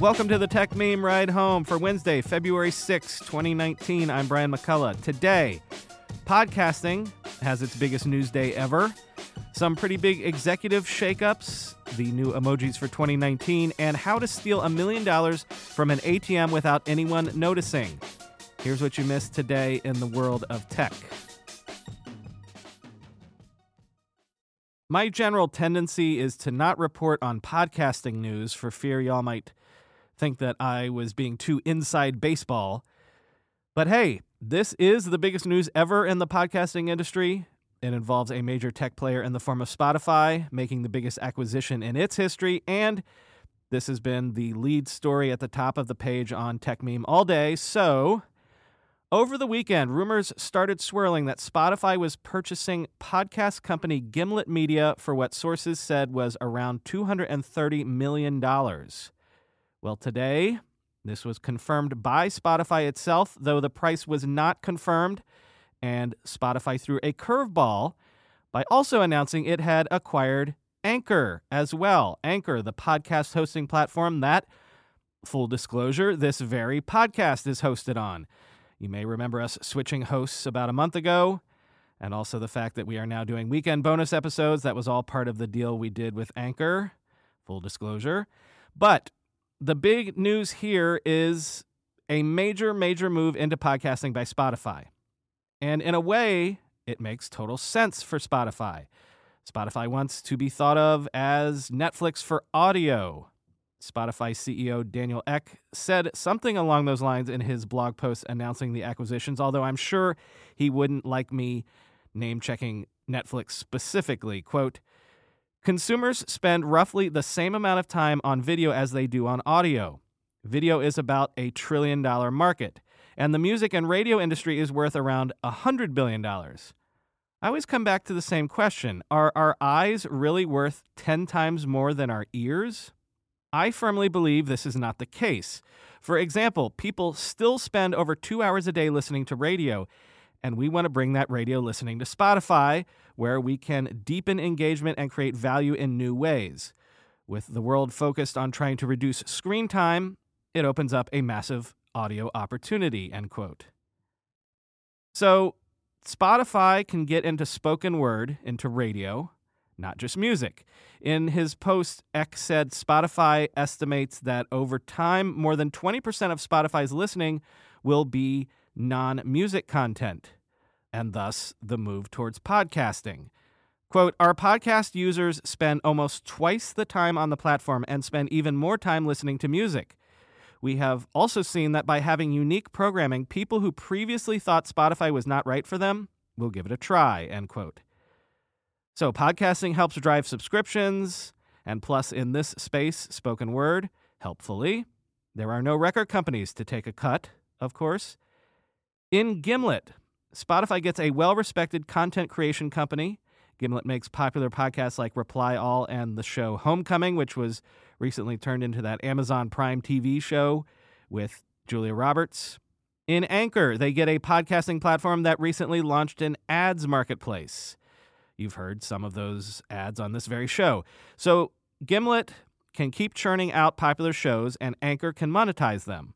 Welcome to the Techmeme Ride Home for Wednesday, February 6, 2019. I'm Brian McCullough. Today, podcasting has its biggest news day ever. Some pretty big executive shakeups, the new emojis for 2019, and how to steal a million dollars from an ATM without anyone noticing. Here's what you missed today in the world of tech. My general tendency is to not report on podcasting news for fear y'all might think that I was being too inside baseball. But hey, this is the biggest news ever in the podcasting industry. It involves a major tech player in the form of Spotify making the biggest acquisition in its history. And this has been the lead story at the top of the page on TechMeme all day. So, over the weekend, rumors started swirling that Spotify was purchasing podcast company Gimlet Media for what sources said was around $230 million. Well, today, this was confirmed by Spotify itself, though the price was not confirmed. And Spotify threw a curveball by also announcing it had acquired Anchor as well. Anchor, the podcast hosting platform that, full disclosure, this very podcast is hosted on. You may remember us switching hosts about a month ago, and also the fact that we are now doing weekend bonus episodes. That was all part of the deal we did with Anchor, full disclosure. But the big news here is a major, major move into podcasting by Spotify. And in a way, it makes total sense for Spotify. Spotify wants to be thought of as Netflix for audio. Spotify CEO Daniel Ek said something along those lines in his blog post announcing the acquisitions, although I'm sure he wouldn't like me name checking Netflix specifically. Quote, Consumers spend roughly the same amount of time on video as they do on audio. Video is about a trillion dollar market, and the music and radio industry is worth around a $100 billion. I always come back to the same question Are our eyes really worth 10 times more than our ears? I firmly believe this is not the case. For example, people still spend over two hours a day listening to radio, and we want to bring that radio listening to Spotify, where we can deepen engagement and create value in new ways. With the world focused on trying to reduce screen time, it opens up a massive audio opportunity, end quote. So, Spotify can get into spoken word, into radio, not just music. In his post, Ek said Spotify estimates that over time, more than 20% of Spotify's listening will be non music content and thus the move towards podcasting. Quote, our podcast users spend almost twice the time on the platform and spend even more time listening to music. We have also seen that by having unique programming, people who previously thought Spotify was not right for them will give it a try, end quote. So, podcasting helps drive subscriptions, and plus, in this space, spoken word, helpfully, there are no record companies to take a cut, of course. In Gimlet, Spotify gets a well respected content creation company. Gimlet makes popular podcasts like Reply All and the show Homecoming, which was recently turned into that Amazon Prime TV show with Julia Roberts. In Anchor, they get a podcasting platform that recently launched an ads marketplace. You've heard some of those ads on this very show. So, Gimlet can keep churning out popular shows, and Anchor can monetize them.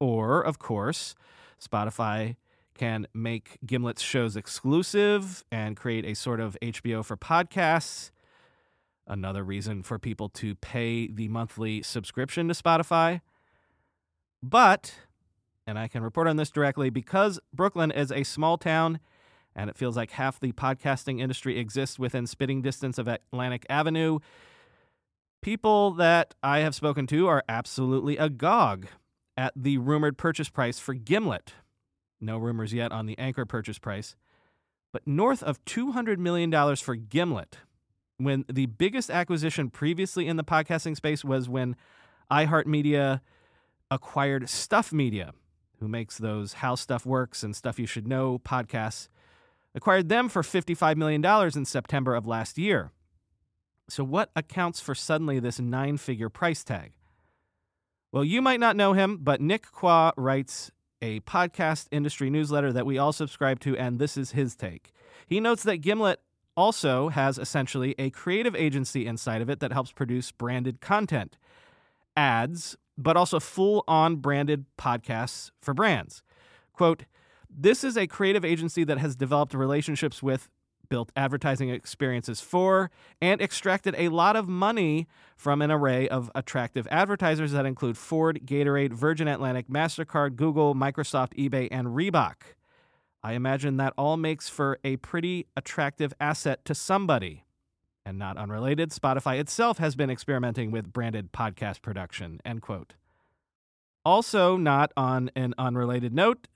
Or, of course, Spotify can make Gimlet's shows exclusive and create a sort of HBO for podcasts. Another reason for people to pay the monthly subscription to Spotify. But, and I can report on this directly, because Brooklyn is a small town and it feels like half the podcasting industry exists within spitting distance of Atlantic Avenue, people that I have spoken to are absolutely agog at the rumored purchase price for Gimlet, no rumors yet on the Anchor purchase price. But north of $200 million for Gimlet. when the biggest acquisition previously in the podcasting space was when iHeartMedia acquired Stuff Media, who makes those How Stuff Works and Stuff You Should Know podcasts, acquired them for $55 million in September of last year. So, what accounts for suddenly this nine figure price tag? Well, you might not know him, but Nick Quah writes a podcast industry newsletter that we all subscribe to, and this is his take. He notes that Gimlet also has essentially a creative agency inside of it that helps produce branded content, ads, but also full on branded podcasts for brands. Quote, this is a creative agency that has developed relationships with, built advertising experiences for, and extracted a lot of money from an array of attractive advertisers that include Ford, Gatorade, Virgin Atlantic, MasterCard, Google, Microsoft, eBay, and Reebok. I imagine that all makes for a pretty attractive asset to somebody. And not unrelated, Spotify itself has been experimenting with branded podcast production. End quote. Also, not on an unrelated note,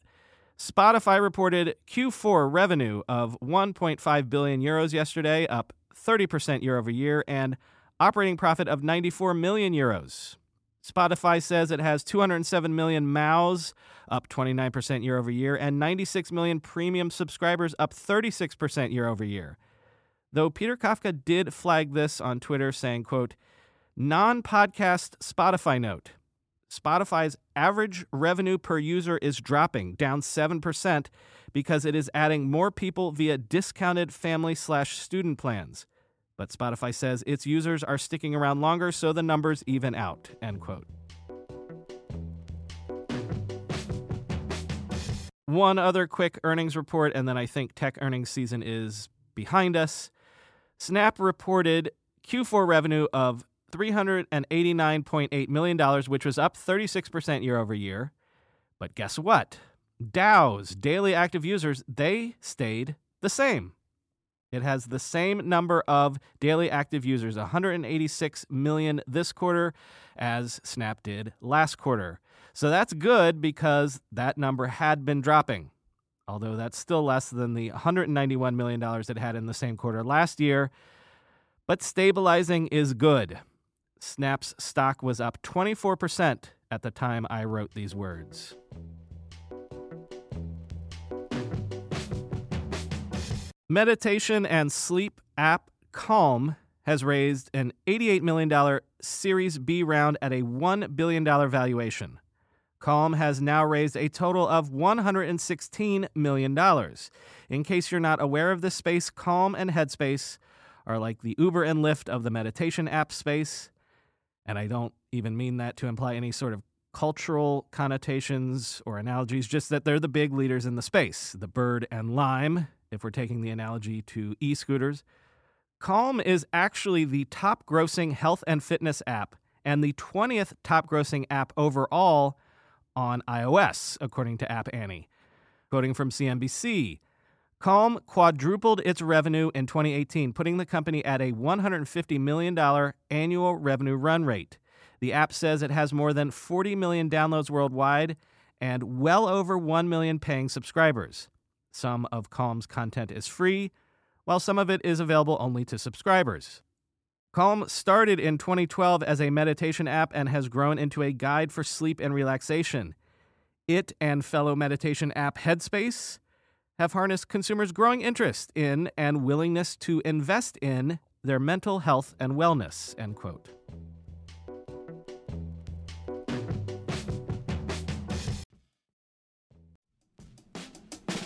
Spotify reported Q4 revenue of 1.5 billion euros yesterday, up 30% year over year, and operating profit of 94 million euros. Spotify says it has 207 million MAUs, up 29% year over year, and 96 million premium subscribers, up 36% year over year. Though Peter Kafka did flag this on Twitter, saying, quote, non-podcast Spotify note. Spotify's average revenue per user is dropping, down 7%, because it is adding more people via discounted family slash student plans. But Spotify says its users are sticking around longer, so the numbers even out. End quote. One other quick earnings report, and then I think tech earnings season is behind us. Snap reported Q4 revenue of $389.8 million, which was up 36% year over year. But guess what? DAUs, daily active users, they stayed the same. It has the same number of daily active users, 186 million this quarter, as Snap did last quarter. So that's good because that number had been dropping, although that's still less than the $191 million it had in the same quarter last year. But stabilizing is good. Snap's stock was up 24% at the time I wrote these words. Meditation and sleep app Calm has raised an $88 million Series B round at a $1 billion valuation. Calm has now raised a total of $116 million. In case you're not aware of this space, Calm and Headspace are like the Uber and Lyft of the meditation app space. And I don't even mean that to imply any sort of cultural connotations or analogies, just that they're the big leaders in the space the bird and lime, if we're taking the analogy to e scooters. Calm is actually the top grossing health and fitness app and the 20th top grossing app overall on iOS, according to App Annie. Quoting from CNBC, Calm quadrupled its revenue in 2018, putting the company at a $150 million annual revenue run rate. The app says it has more than 40 million downloads worldwide and well over 1 million paying subscribers. Some of Calm's content is free, while some of it is available only to subscribers. Calm started in 2012 as a meditation app and has grown into a guide for sleep and relaxation. It and fellow meditation app Headspace have harnessed consumers' growing interest in and willingness to invest in their mental health and wellness. End quote.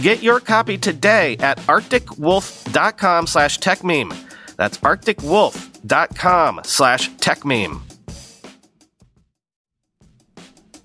Get your copy today at arcticwolf.com slash techmeme. That's arcticwolf.com slash techmeme.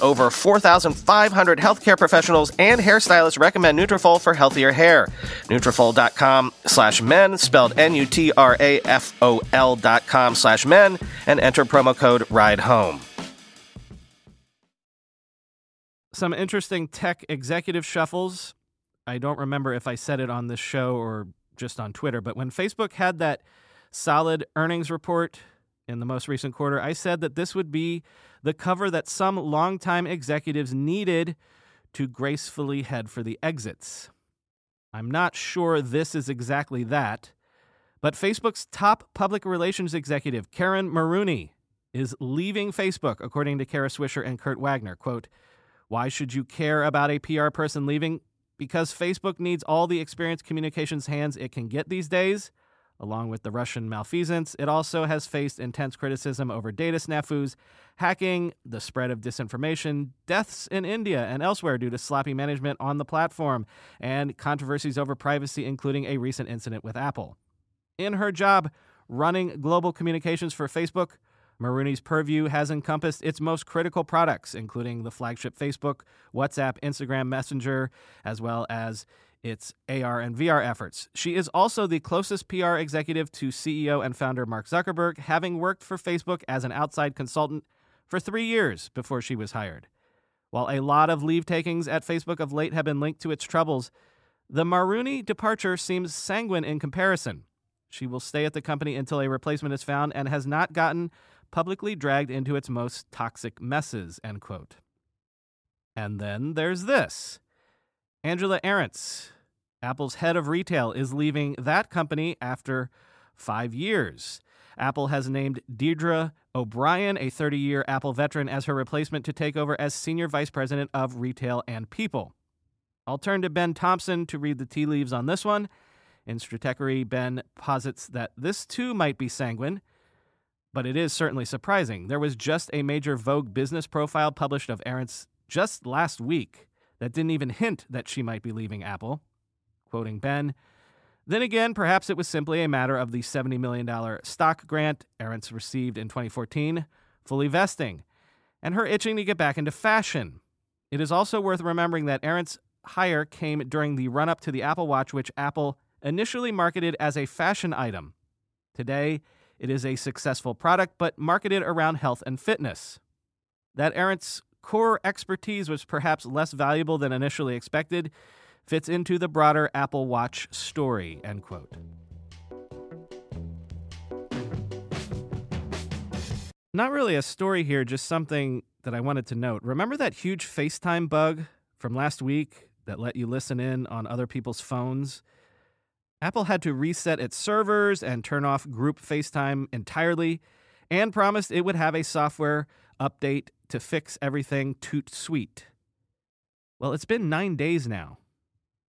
over 4,500 healthcare professionals and hairstylists recommend Nutrafol for healthier hair. Nutrafol.com slash men, spelled N-U-T-R-A-F-O-L dot com slash men, and enter promo code RIDE HOME some interesting tech executive shuffles. I don't remember if I said it on this show or just on Twitter, but when Facebook had that solid earnings report in the most recent quarter, I said that this would be the cover that some longtime executives needed to gracefully head for the exits. I'm not sure this is exactly that, but Facebook's top public relations executive, Caryn Marooney, is leaving Facebook, according to Kara Swisher and Kurt Wagner. Quote, why should you care about a PR person leaving? Because Facebook needs all the experienced communications hands it can get these days. Along with the Russian malfeasance, it also has faced intense criticism over data snafus, hacking, the spread of disinformation, deaths in India and elsewhere due to sloppy management on the platform, and controversies over privacy, including a recent incident with Apple. In her job running global communications for Facebook, Marooney's purview has encompassed its most critical products, including the flagship Facebook, WhatsApp, Instagram Messenger, as well as its AR and VR efforts. She is also the closest PR executive to CEO and founder Mark Zuckerberg, having worked for Facebook as an outside consultant for three years before she was hired. While a lot of leave takings at Facebook of late have been linked to its troubles, the Marooney departure seems sanguine in comparison. She will stay at the company until a replacement is found and has not gotten publicly dragged into its most toxic messes, end quote. And then there's this. Angela Ahrendts, Apple's head of retail, is leaving that company after five years. Apple has named Deirdre O'Brien, a 30 year Apple veteran, as her replacement to take over as Senior Vice President of Retail and People. I'll turn to Ben Thompson to read the tea leaves on this one. In Stratechery, Ben posits that this too might be sanguine but it is certainly surprising. There was just a major Vogue business profile published of Ahrendts just last week that didn't even hint that she might be leaving Apple. Quoting Ben, then again, perhaps it was simply a matter of the $70 million stock grant Ahrendts received in 2014 fully vesting, and her itching to get back into fashion. It is also worth remembering that Ahrendts' hire came during the run up to the Apple Watch, which Apple initially marketed as a fashion item. Today, it is a successful product, but marketed around health and fitness. That Ahrendts' core expertise was perhaps less valuable than initially expected, fits into the broader Apple Watch story, end quote. Not really a story here, just something that I wanted to note. Remember that huge FaceTime bug from last week that let you listen in on other people's phones? Apple had to reset its servers and turn off group FaceTime entirely and promised it would have a software update to fix everything toot sweet. Well, it's been nine days now.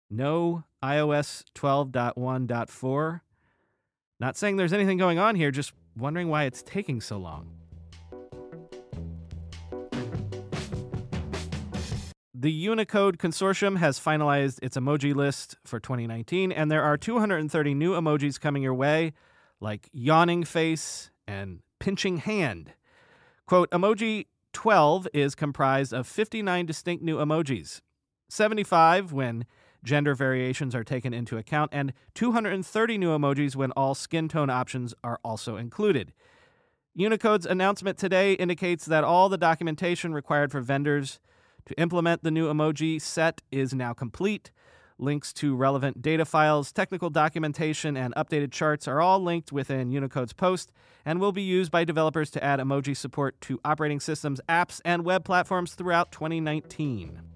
No iOS 12.1.4. Not saying there's anything going on here, just wondering why it's taking so long. The Unicode Consortium has finalized its emoji list for 2019, and there are 230 new emojis coming your way, like yawning face and pinching hand. Quote, emoji 12 is comprised of 59 distinct new emojis, 75 when gender variations are taken into account, and 230 new emojis when all skin tone options are also included. Unicode's announcement today indicates that all the documentation required for vendors to implement the new emoji set is now complete. Links to relevant data files, technical documentation, and updated charts are all linked within Unicode's post and will be used by developers to add emoji support to operating systems, apps, and web platforms throughout 2019.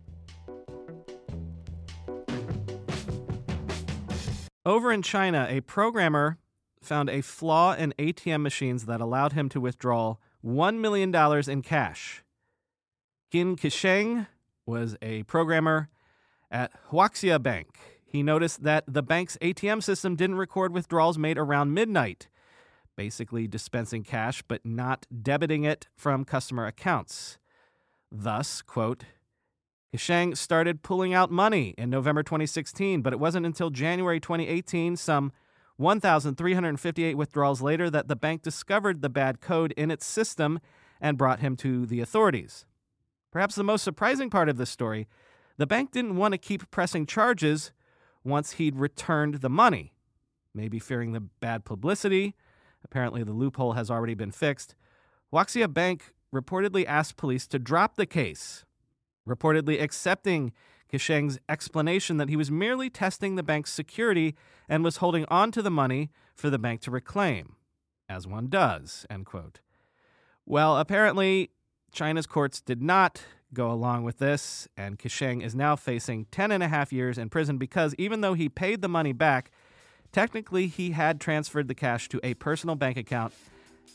Over in China, a programmer found a flaw in ATM machines that allowed him to withdraw $1 million in cash. Qin Kisheng was a programmer at Huaxia Bank. He noticed that the bank's ATM system didn't record withdrawals made around midnight, basically dispensing cash but not debiting it from customer accounts. Thus, quote, Kisheng started pulling out money in November 2016, but it wasn't until January 2018, some 1,358 withdrawals later, that the bank discovered the bad code in its system and brought him to the authorities. Perhaps the most surprising part of this story the bank didn't want to keep pressing charges once he'd returned the money. Maybe fearing the bad publicity. Apparently, the loophole has already been fixed. Huaxia Bank reportedly asked police to drop the case, reportedly accepting Kisheng's explanation that he was merely testing the bank's security and was holding on to the money for the bank to reclaim, as one does, end quote. Well, apparently, China's courts did not go along with this, and Kisheng is now facing 10 and a half years in prison because even though he paid the money back, technically he had transferred the cash to a personal bank account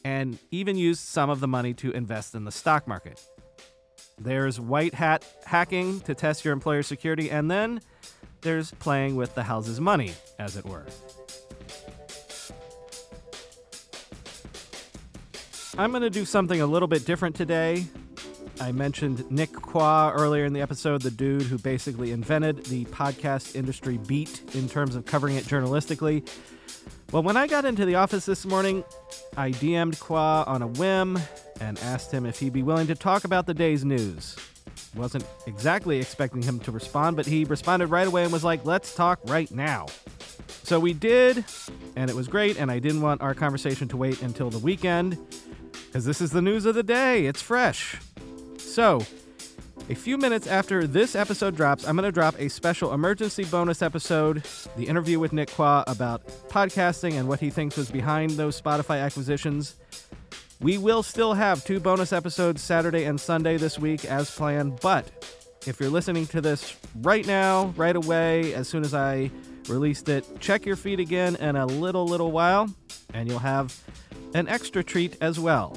and even used some of the money to invest in the stock market. There's white hat hacking to test your employer's security, and then there's playing with the house's money, as it were. I'm going to do something a little bit different today. I mentioned Nick Quah earlier in the episode, the dude who basically invented the podcast industry beat in terms of covering it journalistically. Well, when I got into the office this morning, I DM'd Quah on a whim and asked him if he'd be willing to talk about the day's news. Wasn't exactly expecting him to respond, but he responded right away and was like, let's talk right now. So we did, and it was great, and I didn't want our conversation to wait until the weekend because this is the news of the day. It's fresh. So, a few minutes after this episode drops, I'm going to drop a special emergency bonus episode the interview with Nick Quah about podcasting and what he thinks was behind those Spotify acquisitions. We will still have two bonus episodes Saturday and Sunday this week as planned, but if you're listening to this right now, right away, as soon as I released it, check your feed again in a little, little while, and you'll have an extra treat as well.